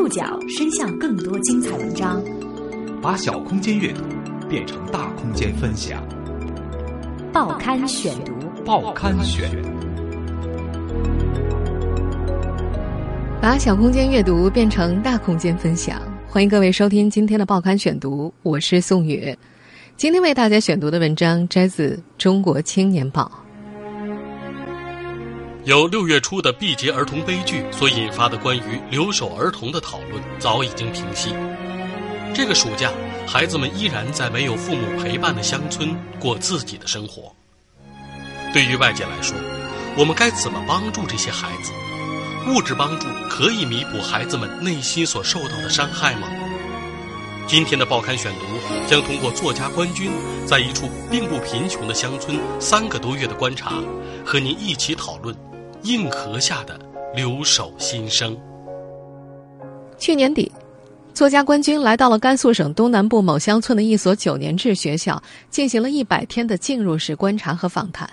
触角伸向更多精彩文章，把小空间阅读变成大空间分享。报刊选读，报刊选，把小空间阅读变成大空间分享。欢迎各位收听今天的报刊选读，我是宋宇。今天为大家选读的文章摘自《中国青年报》。由六月初的毕节儿童悲剧所引发的关于留守儿童的讨论早已经平息。这个暑假，孩子们依然在没有父母陪伴的乡村过自己的生活。对于外界来说，我们该怎么帮助这些孩子？物质帮助可以弥补孩子们内心所受到的伤害吗？今天的报刊选读将通过作家关军在一处并不贫穷的乡村三个多月的观察，和您一起讨论。硬核下的留守新生。去年底，作家关军来到了甘肃省东南部某乡村的一所九年制学校，进行了一百天的进入式观察和访谈。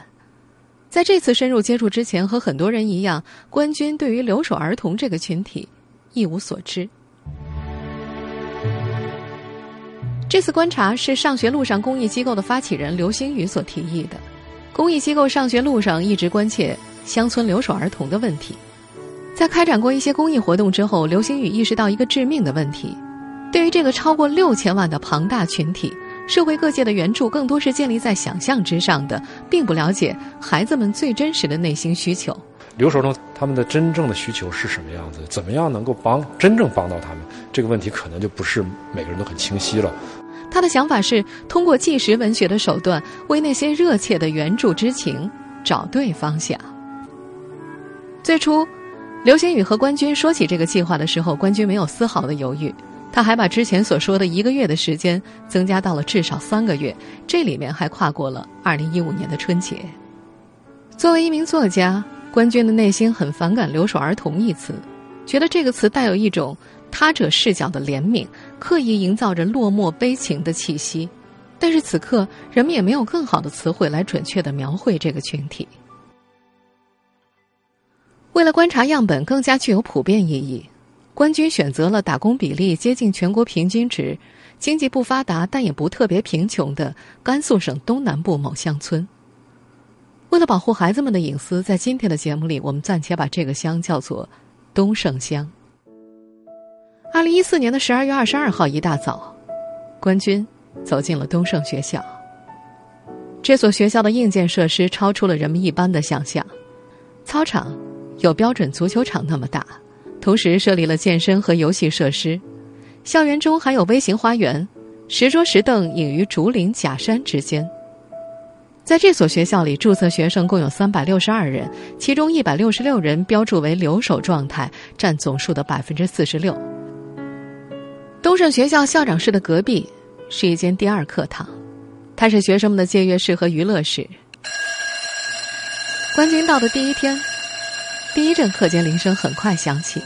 在这次深入接触之前，和很多人一样，关军对于留守儿童这个群体一无所知。这次观察是上学路上公益机构的发起人刘星宇所提议的。公益机构上学路上一直关切。乡村留守儿童的问题，在开展过一些公益活动之后，刘星宇意识到一个致命的问题：对于这个超过六千万的庞大群体，社会各界的援助更多是建立在想象之上的，并不了解孩子们最真实的内心需求。留守儿童他们的真正的需求是什么样子？怎么样能够帮真正帮到他们？这个问题可能就不是每个人都很清晰了。他的想法是通过纪实文学的手段，为那些热切的援助之情找对方向。最初，刘星宇和关军说起这个计划的时候，关军没有丝毫的犹豫，他还把之前所说的一个月的时间增加到了至少三个月，这里面还跨过了二零一五年的春节。作为一名作家，关军的内心很反感“留守儿童”一词，觉得这个词带有一种他者视角的怜悯，刻意营造着落寞悲情的气息。但是此刻，人们也没有更好的词汇来准确的描绘这个群体。为了观察样本更加具有普遍意义，关军选择了打工比例接近全国平均值、经济不发达但也不特别贫穷的甘肃省东南部某乡村。为了保护孩子们的隐私，在今天的节目里，我们暂且把这个乡叫做东胜乡。二零一四年的十二月二十二号一大早，关军走进了东胜学校。这所学校的硬件设施超出了人们一般的想象，操场。有标准足球场那么大，同时设立了健身和游戏设施。校园中还有微型花园，石桌石凳隐于竹林假山之间。在这所学校里，注册学生共有三百六十二人，其中一百六十六人标注为留守状态，占总数的百分之四十六。东胜学校校长室的隔壁是一间第二课堂，它是学生们的借阅室和娱乐室。关军到的第一天。第一阵课间铃声很快响起，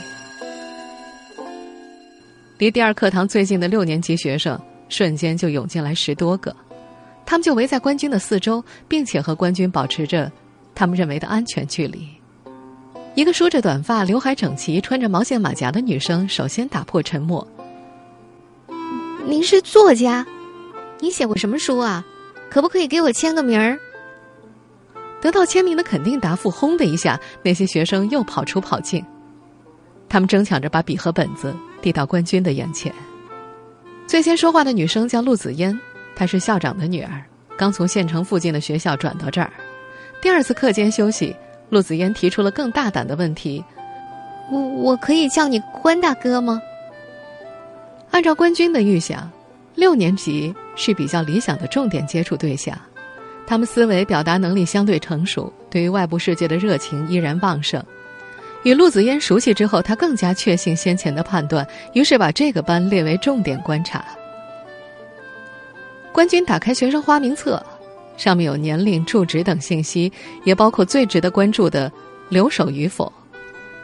离第二课堂最近的六年级学生瞬间就涌进来十多个，他们就围在官军的四周，并且和官军保持着他们认为的安全距离。一个梳着短发、刘海整齐、穿着毛线马甲的女生首先打破沉默：“您是作家，您写过什么书啊？可不可以给我签个名儿？”得到签名的肯定答复，轰的一下，那些学生又跑出跑进。他们争抢着把笔和本子递到关军的眼前。最先说话的女生叫陆子嫣，她是校长的女儿，刚从县城附近的学校转到这儿。第二次课间休息，陆子嫣提出了更大胆的问题：“我我可以叫你关大哥吗？”按照关军的预想，六年级是比较理想的重点接触对象。他们思维表达能力相对成熟，对于外部世界的热情依然旺盛。与陆子嫣熟悉之后，他更加确信先前的判断，于是把这个班列为重点观察。关军打开学生花名册，上面有年龄、住址等信息，也包括最值得关注的留守与否。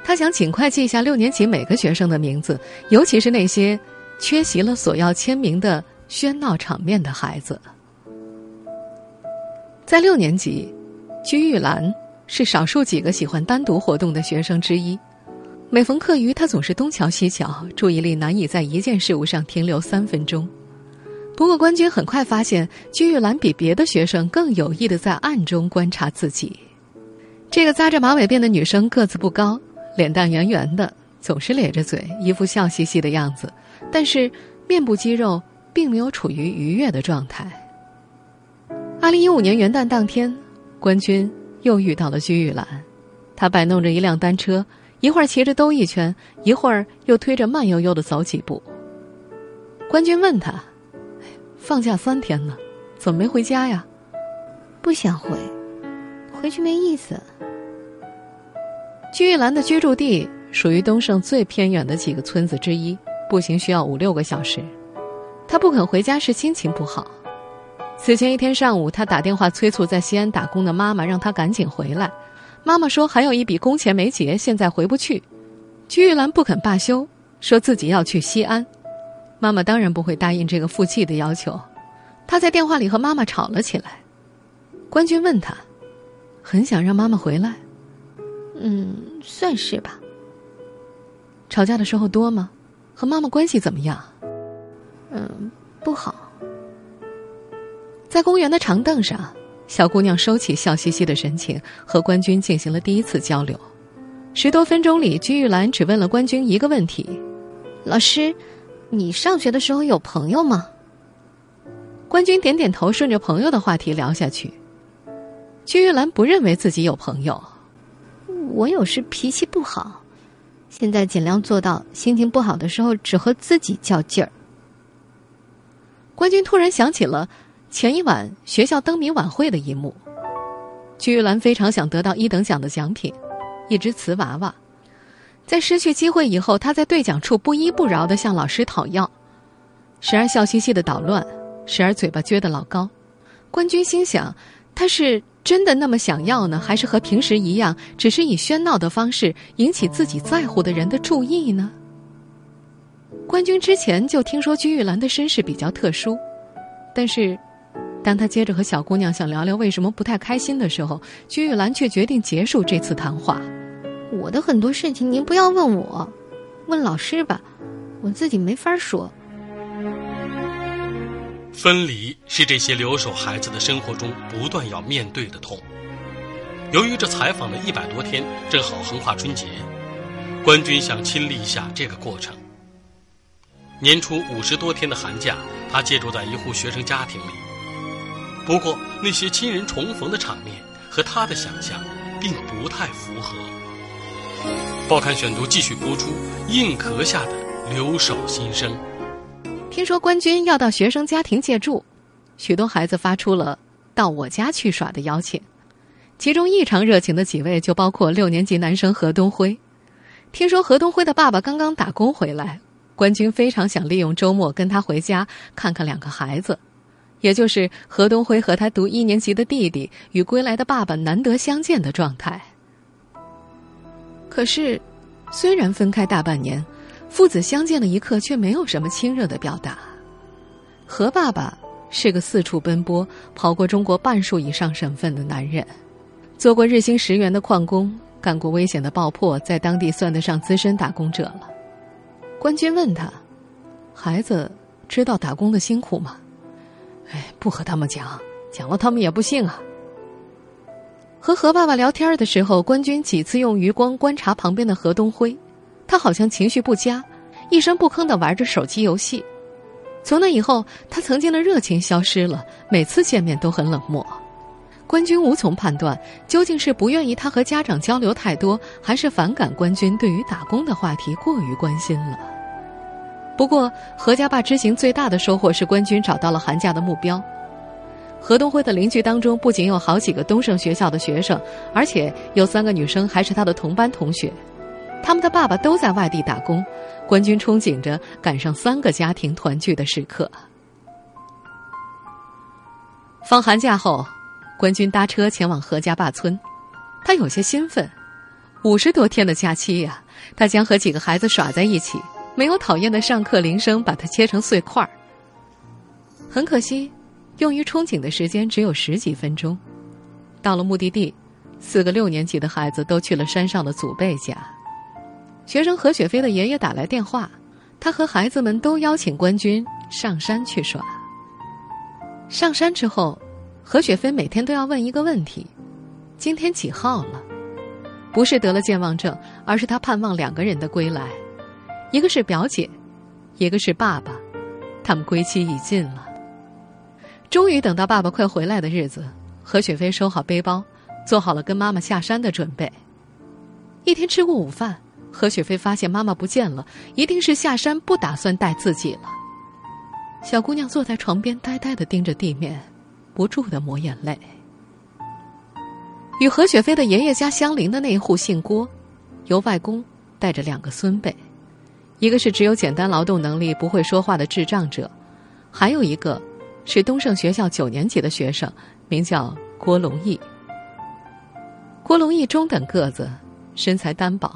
他想尽快记下六年级每个学生的名字，尤其是那些缺席了索要签名的喧闹场面的孩子。在六年级，居玉兰是少数几个喜欢单独活动的学生之一。每逢课余，他总是东瞧西瞧，注意力难以在一件事物上停留三分钟。不过，关军很快发现，居玉兰比别的学生更有意的在暗中观察自己。这个扎着马尾辫的女生个子不高，脸蛋圆圆的，总是咧着嘴，一副笑嘻嘻的样子，但是面部肌肉并没有处于愉悦的状态。二零一五年元旦当天，关军又遇到了居玉兰，他摆弄着一辆单车。一会儿骑着兜一圈，一会儿又推着慢悠悠的走几步。官军问他：“放假三天了，怎么没回家呀？”“不想回，回去没意思。”居玉兰的居住地属于东胜最偏远的几个村子之一，步行需要五六个小时。他不肯回家是心情不好。此前一天上午，他打电话催促在西安打工的妈妈，让她赶紧回来。妈妈说还有一笔工钱没结，现在回不去。鞠玉兰不肯罢休，说自己要去西安。妈妈当然不会答应这个负气的要求。他在电话里和妈妈吵了起来。官军问他：“很想让妈妈回来？”“嗯，算是吧。”吵架的时候多吗？和妈妈关系怎么样？“嗯，不好。”在公园的长凳上。小姑娘收起笑嘻嘻的神情，和关军进行了第一次交流。十多分钟里，居玉兰只问了关军一个问题：“老师，你上学的时候有朋友吗？”关军点点头，顺着朋友的话题聊下去。居玉兰不认为自己有朋友。我有时脾气不好，现在尽量做到心情不好的时候只和自己较劲儿。关军突然想起了。前一晚学校灯谜晚会的一幕，居玉兰非常想得到一等奖的奖品，一只瓷娃娃。在失去机会以后，她在兑奖处不依不饶的向老师讨要，时而笑嘻嘻的捣乱，时而嘴巴撅得老高。关军心想，他是真的那么想要呢，还是和平时一样，只是以喧闹的方式引起自己在乎的人的注意呢？关军之前就听说居玉兰的身世比较特殊，但是。当他接着和小姑娘想聊聊为什么不太开心的时候，居玉兰却决定结束这次谈话。我的很多事情您不要问我，问老师吧，我自己没法说。分离是这些留守孩子的生活中不断要面对的痛。由于这采访的一百多天正好横跨春节，官军想亲历一下这个过程。年初五十多天的寒假，他借住在一户学生家庭里。不过，那些亲人重逢的场面和他的想象并不太符合。报刊选读继续播出：硬壳下的留守新生。听说官军要到学生家庭借住，许多孩子发出了到我家去耍的邀请。其中异常热情的几位就包括六年级男生何东辉。听说何东辉的爸爸刚刚打工回来，官军非常想利用周末跟他回家看看两个孩子。也就是何东辉和他读一年级的弟弟与归来的爸爸难得相见的状态。可是，虽然分开大半年，父子相见的一刻却没有什么亲热的表达。何爸爸是个四处奔波、跑过中国半数以上省份的男人，做过日薪十元的矿工，干过危险的爆破，在当地算得上资深打工者了。官军问他：“孩子知道打工的辛苦吗？”哎，不和他们讲，讲了他们也不信啊。和何爸爸聊天的时候，官军几次用余光观察旁边的何东辉，他好像情绪不佳，一声不吭的玩着手机游戏。从那以后，他曾经的热情消失了，每次见面都很冷漠。官军无从判断，究竟是不愿意他和家长交流太多，还是反感官军对于打工的话题过于关心了。不过，何家坝之行最大的收获是官军找到了寒假的目标。何东辉的邻居当中，不仅有好几个东胜学校的学生，而且有三个女生还是他的同班同学。他们的爸爸都在外地打工，官军憧憬着赶上三个家庭团聚的时刻。放寒假后，官军搭车前往何家坝村，他有些兴奋。五十多天的假期呀，他将和几个孩子耍在一起。没有讨厌的上课铃声把它切成碎块儿。很可惜，用于憧憬的时间只有十几分钟。到了目的地，四个六年级的孩子都去了山上的祖辈家。学生何雪飞的爷爷打来电话，他和孩子们都邀请关军上山去耍。上山之后，何雪飞每天都要问一个问题：今天几号了？不是得了健忘症，而是他盼望两个人的归来，一个是表姐，一个是爸爸，他们归期已尽了。终于等到爸爸快回来的日子，何雪飞收好背包，做好了跟妈妈下山的准备。一天吃过午饭，何雪飞发现妈妈不见了，一定是下山不打算带自己了。小姑娘坐在床边，呆呆的盯着地面，不住的抹眼泪。与何雪飞的爷爷家相邻的那一户姓郭，由外公带着两个孙辈，一个是只有简单劳动能力、不会说话的智障者，还有一个是东盛学校九年级的学生，名叫郭龙义。郭龙义中等个子，身材单薄，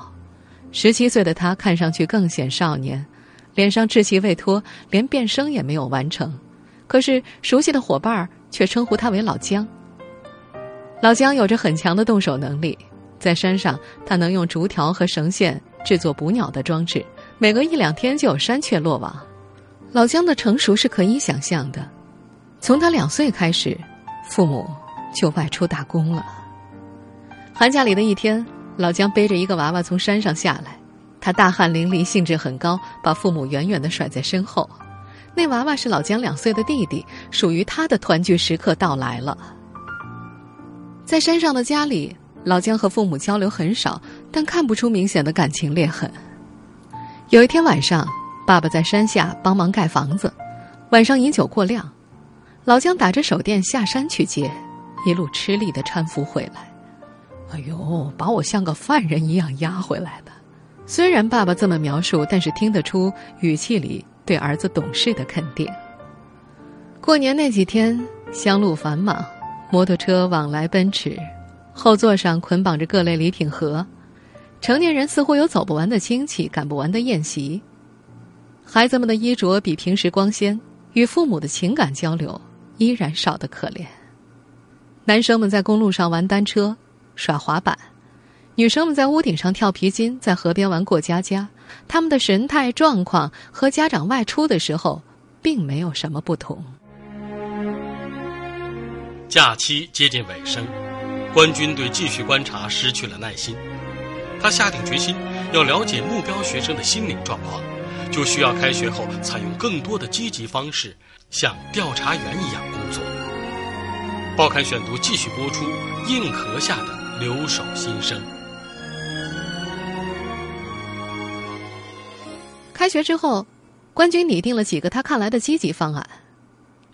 十七岁的他看上去更显少年，脸上稚气未脱，连变声也没有完成，可是熟悉的伙伴却称呼他为老姜。老姜有着很强的动手能力，在山上，他能用竹条和绳线制作捕鸟的装置，每隔一两天就有山雀落网。老姜的成熟是可以想象的，从他两岁开始，父母就外出打工了。寒假里的一天，老姜背着一个娃娃从山上下来，他大汗淋漓，兴致很高，把父母远远的甩在身后。那娃娃是老姜两岁的弟弟，属于他的团聚时刻到来了。在山上的家里，老姜和父母交流很少，但看不出明显的感情裂痕。有一天晚上，爸爸在山下帮忙盖房子，晚上饮酒过量，老姜打着手电下山去接，一路吃力的搀扶回来。哎呦，把我像个犯人一样押回来的。虽然爸爸这么描述，但是听得出语气里对儿子懂事的肯定。过年那几天，乡路繁忙。摩托车往来奔驰，后座上捆绑着各类礼品盒，成年人似乎有走不完的亲戚、赶不完的宴席。孩子们的衣着比平时光鲜，与父母的情感交流依然少得可怜。男生们在公路上玩单车、耍滑板，女生们在屋顶上跳皮筋，在河边玩过家家。他们的神态状况和家长外出的时候并没有什么不同。假期接近尾声，官军对继续观察失去了耐心。他下定决心要了解目标学生的心理状况，就需要开学后采用更多的积极方式，像调查员一样工作。报刊选读继续播出：硬壳下的留守新生。开学之后，官军拟定了几个他看来的积极方案，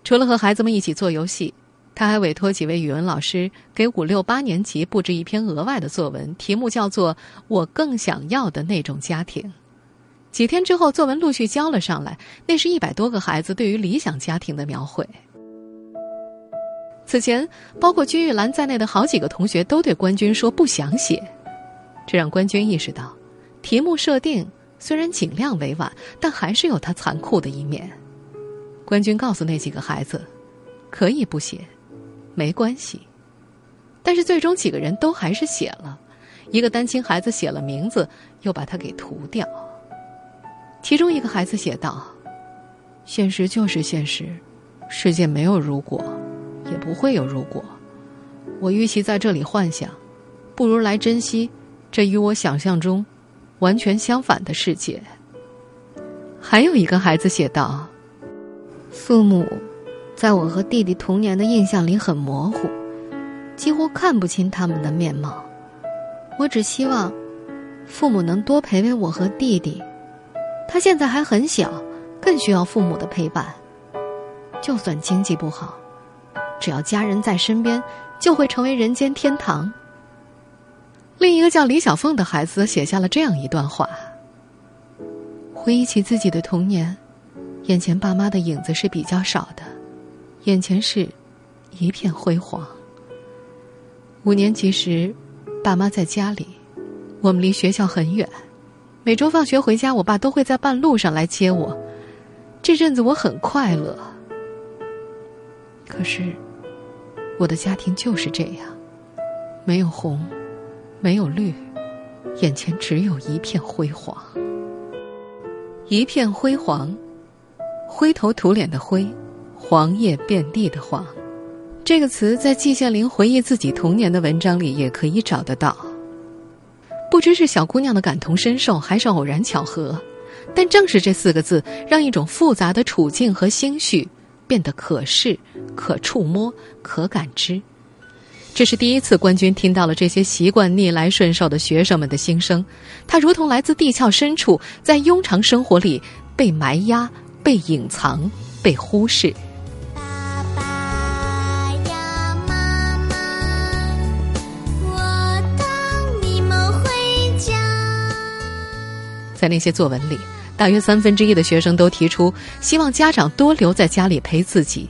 除了和孩子们一起做游戏。他还委托几位语文老师给五六八年级布置一篇额外的作文，题目叫做《我更想要的那种家庭》。几天之后，作文陆续交了上来，那是一百多个孩子对于理想家庭的描绘。此前，包括居玉兰在内的好几个同学都对关军说不想写，这让关军意识到，题目设定虽然尽量委婉，但还是有它残酷的一面。关军告诉那几个孩子，可以不写。没关系，但是最终几个人都还是写了。一个单亲孩子写了名字，又把它给涂掉。其中一个孩子写道：“现实就是现实，世界没有如果，也不会有如果。我与其在这里幻想，不如来珍惜这与我想象中完全相反的世界。”还有一个孩子写道：“父母。”在我和弟弟童年的印象里很模糊，几乎看不清他们的面貌。我只希望父母能多陪陪我和弟弟。他现在还很小，更需要父母的陪伴。就算经济不好，只要家人在身边，就会成为人间天堂。另一个叫李小凤的孩子写下了这样一段话：回忆起自己的童年，眼前爸妈的影子是比较少的。眼前是一片辉煌。五年级时，爸妈在家里，我们离学校很远。每周放学回家，我爸都会在半路上来接我。这阵子我很快乐。可是，我的家庭就是这样，没有红，没有绿，眼前只有一片辉煌。一片辉煌，灰头土脸的灰，黄叶遍地的黄。这个词在季羡林回忆自己童年的文章里也可以找得到。不知是小姑娘的感同身受，还是偶然巧合，但正是这四个字，让一种复杂的处境和心绪变得可视、可触摸、可感知。这是第一次，官军听到了这些习惯逆来顺受的学生们的心声。他如同来自地壳深处，在庸常生活里被埋压、被隐藏、被忽视。在那些作文里，大约三分之一的学生都提出希望家长多留在家里陪自己，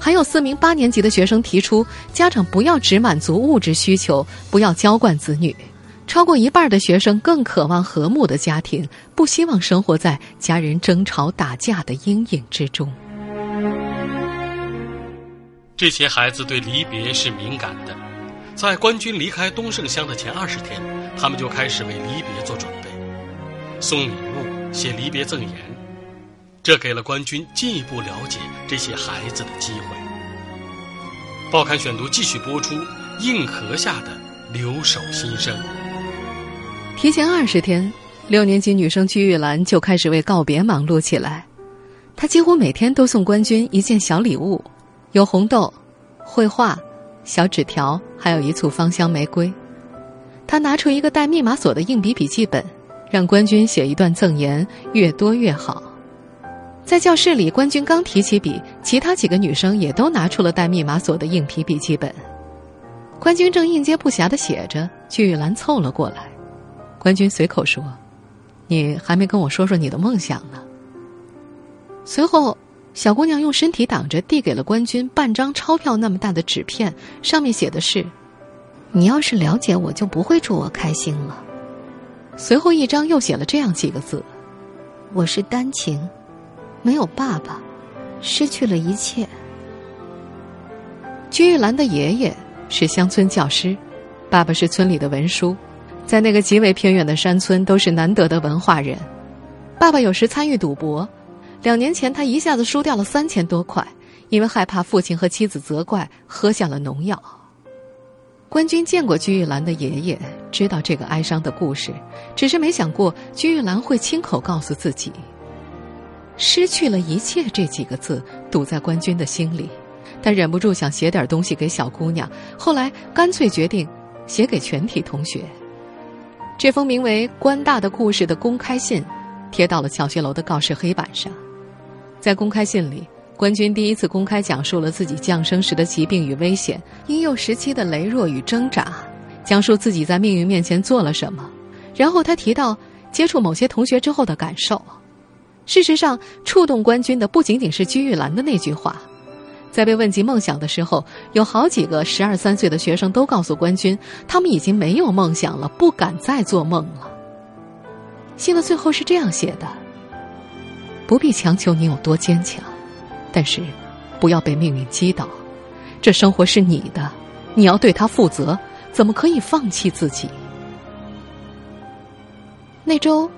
还有四名八年级的学生提出家长不要只满足物质需求，不要娇惯子女。超过一半的学生更渴望和睦的家庭，不希望生活在家人争吵打架的阴影之中。这些孩子对离别是敏感的，在官军离开东胜乡的前二十天，他们就开始为离别做准备。送礼物、写离别赠言，这给了官军进一步了解这些孩子的机会。报刊选读继续播出硬核下的留守心声。提前二十天，六年级女生鞠玉兰就开始为告别忙碌起来。她几乎每天都送官军一件小礼物，有红豆、绘画、小纸条，还有一簇芳香玫瑰。她拿出一个带密码锁的硬笔笔记本。让官军写一段赠言，越多越好。在教室里，官军刚提起笔，其他几个女生也都拿出了带密码锁的硬皮笔记本。官军正应接不暇的写着，居玉兰凑了过来。官军随口说：“你还没跟我说说你的梦想呢。”随后，小姑娘用身体挡着，递给了官军半张钞票那么大的纸片，上面写的是：“你要是了解我，就不会祝我开心了。”随后一张又写了这样几个字：“我是单情，没有爸爸，失去了一切。”居玉兰的爷爷是乡村教师，爸爸是村里的文书，在那个极为偏远的山村，都是难得的文化人。爸爸有时参与赌博，两年前他一下子输掉了三千多块，因为害怕父亲和妻子责怪，喝下了农药。官军见过居玉兰的爷爷，知道这个哀伤的故事，只是没想过居玉兰会亲口告诉自己。失去了一切这几个字堵在官军的心里，他忍不住想写点东西给小姑娘，后来干脆决定写给全体同学。这封名为《官大的故事》的公开信，贴到了教学楼的告示黑板上，在公开信里。官军第一次公开讲述了自己降生时的疾病与危险，婴幼时期的羸弱与挣扎，讲述自己在命运面前做了什么。然后他提到接触某些同学之后的感受。事实上，触动官军的不仅仅是居玉兰的那句话。在被问及梦想的时候，有好几个十二三岁的学生都告诉官军，他们已经没有梦想了，不敢再做梦了。信的最后是这样写的：“不必强求你有多坚强。”但是，不要被命运击倒。这生活是你的，你要对他负责。怎么可以放弃自己？那周，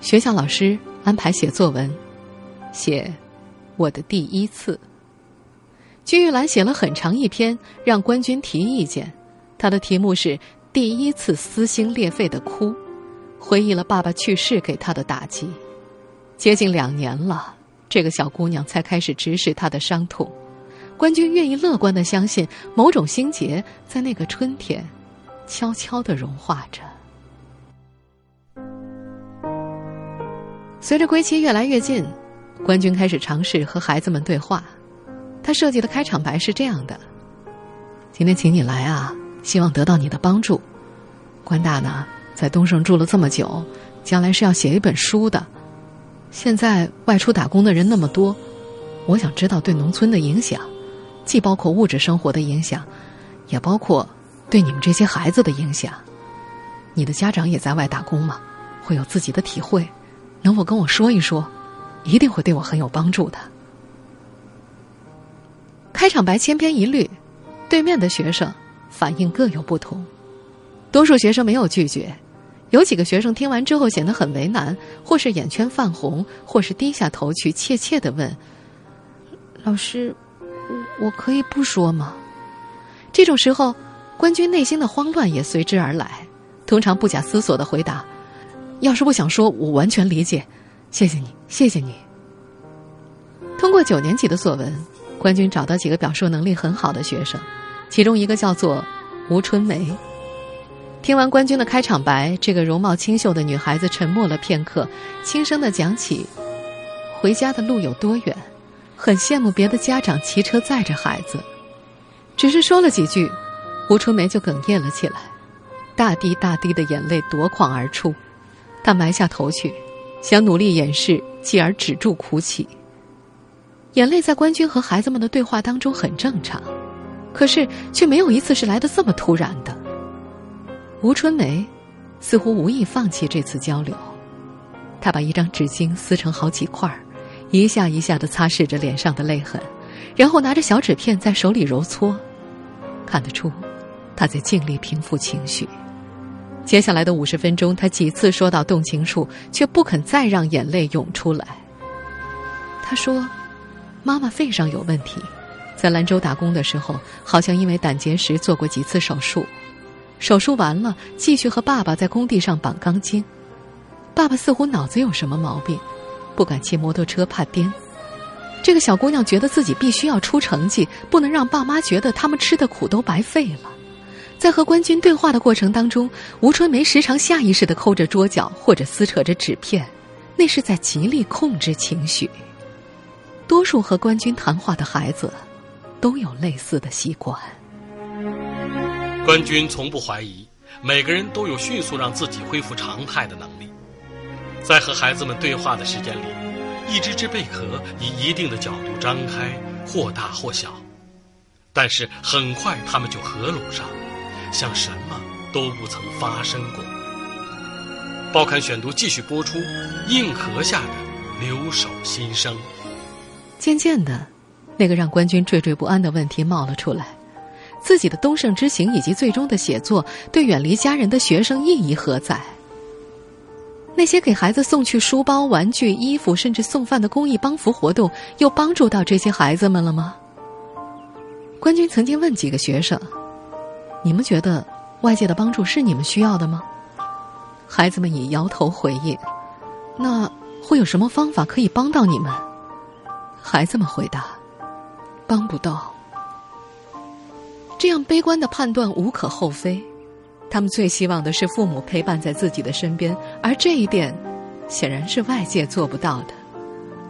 学校老师安排写作文，写我的第一次。居玉兰写了很长一篇，让官军提意见。他的题目是“第一次撕心裂肺的哭”，回忆了爸爸去世给他的打击。接近两年了。这个小姑娘才开始直视他的伤痛，关军愿意乐观的相信，某种心结在那个春天，悄悄的融化着。随着归期越来越近，关军开始尝试和孩子们对话。他设计的开场白是这样的：“今天请你来啊，希望得到你的帮助。关大呢，在东胜住了这么久，将来是要写一本书的。”现在外出打工的人那么多，我想知道对农村的影响，既包括物质生活的影响，也包括对你们这些孩子的影响。你的家长也在外打工吗？会有自己的体会，能否跟我说一说？一定会对我很有帮助的。开场白千篇一律，对面的学生反应各有不同，多数学生没有拒绝。有几个学生听完之后显得很为难，或是眼圈泛红，或是低下头去怯怯的问：“老师，我我可以不说吗？”这种时候，官军内心的慌乱也随之而来，通常不假思索的回答：“要是不想说，我完全理解，谢谢你，谢谢你。”通过九年级的作文，官军找到几个表述能力很好的学生，其中一个叫做吴春梅。听完官军的开场白，这个容貌清秀的女孩子沉默了片刻，轻声的讲起回家的路有多远，很羡慕别的家长骑车载着孩子。只是说了几句，吴春梅就哽咽了起来，大滴大滴的眼泪夺眶而出。她埋下头去，想努力掩饰，继而止住哭泣。眼泪在官军和孩子们的对话当中很正常，可是却没有一次是来的这么突然的。吴春梅似乎无意放弃这次交流，她把一张纸巾撕成好几块，一下一下的擦拭着脸上的泪痕，然后拿着小纸片在手里揉搓，看得出她在尽力平复情绪。接下来的五十分钟，她几次说到动情处，却不肯再让眼泪涌出来。她说：“妈妈肺上有问题，在兰州打工的时候，好像因为胆结石做过几次手术。”手术完了，继续和爸爸在工地上绑钢筋。爸爸似乎脑子有什么毛病，不敢骑摩托车，怕颠。这个小姑娘觉得自己必须要出成绩，不能让爸妈觉得他们吃的苦都白费了。在和官军对话的过程当中，吴春梅时常下意识的抠着桌角或者撕扯着纸片，那是在极力控制情绪。多数和官军谈话的孩子，都有类似的习惯。官军从不怀疑，每个人都有迅速让自己恢复常态的能力。在和孩子们对话的时间里，一只只贝壳以一定的角度张开，或大或小，但是很快它们就合拢上，像什么都不曾发生过。报刊选读继续播出，硬壳下的留守新生。渐渐的，那个让官军惴惴不安的问题冒了出来。自己的东胜之行以及最终的写作，对远离家人的学生意义何在？那些给孩子送去书包、玩具、衣服，甚至送饭的公益帮扶活动，又帮助到这些孩子们了吗？官军曾经问几个学生：“你们觉得外界的帮助是你们需要的吗？”孩子们以摇头回应。那会有什么方法可以帮到你们？孩子们回答：“帮不到。”这样悲观的判断无可厚非，他们最希望的是父母陪伴在自己的身边，而这一点显然是外界做不到的。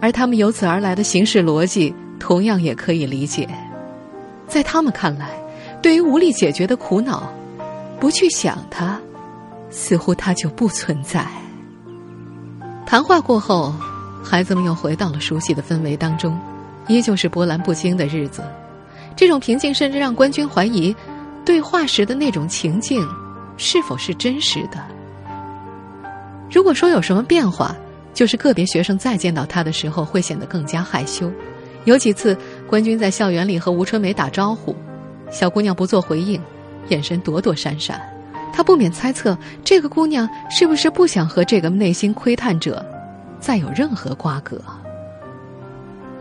而他们由此而来的行事逻辑，同样也可以理解。在他们看来，对于无力解决的苦恼，不去想它，似乎它就不存在。谈话过后，孩子们又回到了熟悉的氛围当中，依旧是波澜不惊的日子。这种平静甚至让官军怀疑，对话时的那种情境是否是真实的。如果说有什么变化，就是个别学生再见到他的时候会显得更加害羞。有几次，官军在校园里和吴春梅打招呼，小姑娘不做回应，眼神躲躲闪闪。他不免猜测，这个姑娘是不是不想和这个内心窥探者再有任何瓜葛？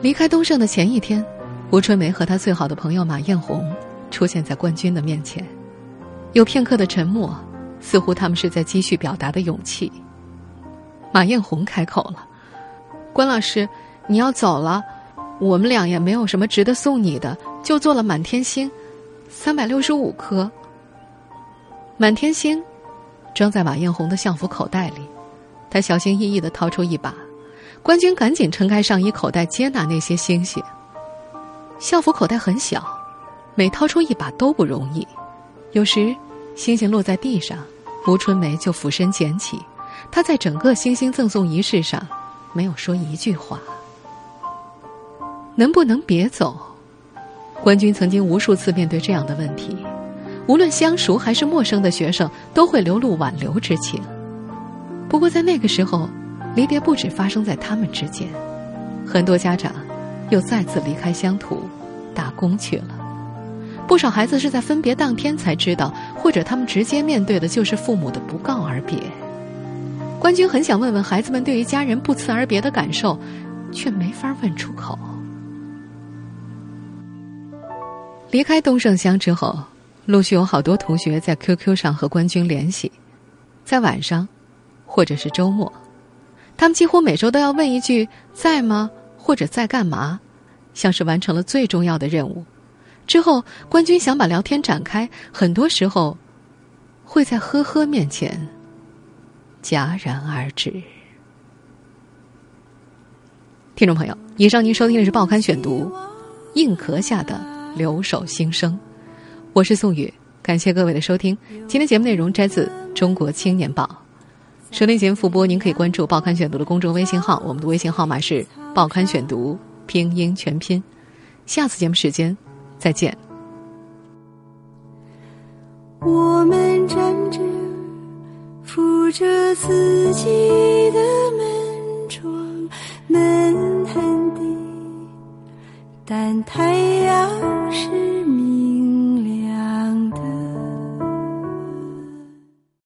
离开东胜的前一天。吴春梅和她最好的朋友马艳红出现在冠军的面前，有片刻的沉默，似乎他们是在积蓄表达的勇气。马艳红开口了：“关老师，你要走了，我们俩也没有什么值得送你的，就做了满天星，三百六十五颗。满天星装在马艳红的校服口袋里，她小心翼翼的掏出一把，冠军赶紧撑开上衣口袋接纳那些星星。”校服口袋很小，每掏出一把都不容易。有时，星星落在地上，吴春梅就俯身捡起。她在整个星星赠送仪式上，没有说一句话。能不能别走？官军曾经无数次面对这样的问题，无论相熟还是陌生的学生，都会流露挽留之情。不过在那个时候，离别不止发生在他们之间，很多家长。又再次离开乡土，打工去了。不少孩子是在分别当天才知道，或者他们直接面对的就是父母的不告而别。关军很想问问孩子们对于家人不辞而别的感受，却没法问出口。离开东胜乡之后，陆续有好多同学在 QQ 上和关军联系，在晚上，或者是周末，他们几乎每周都要问一句“在吗”或者“在干嘛”，像是完成了最重要的任务。之后，关军想把聊天展开，很多时候会在呵呵面前戛然而止。听众朋友，以上您收听的是《报刊选读》，硬壳下的。留守新生，我是宋宇，感谢各位的收听。今天节目内容摘自《中国青年报》，收听节目复播，您可以关注《报刊选读》的公众微信号，我们的微信号码是《报刊选读》拼音全拼。下次节目时间再见。我们站着，扶着自己的门窗，门很低。但太阳是明。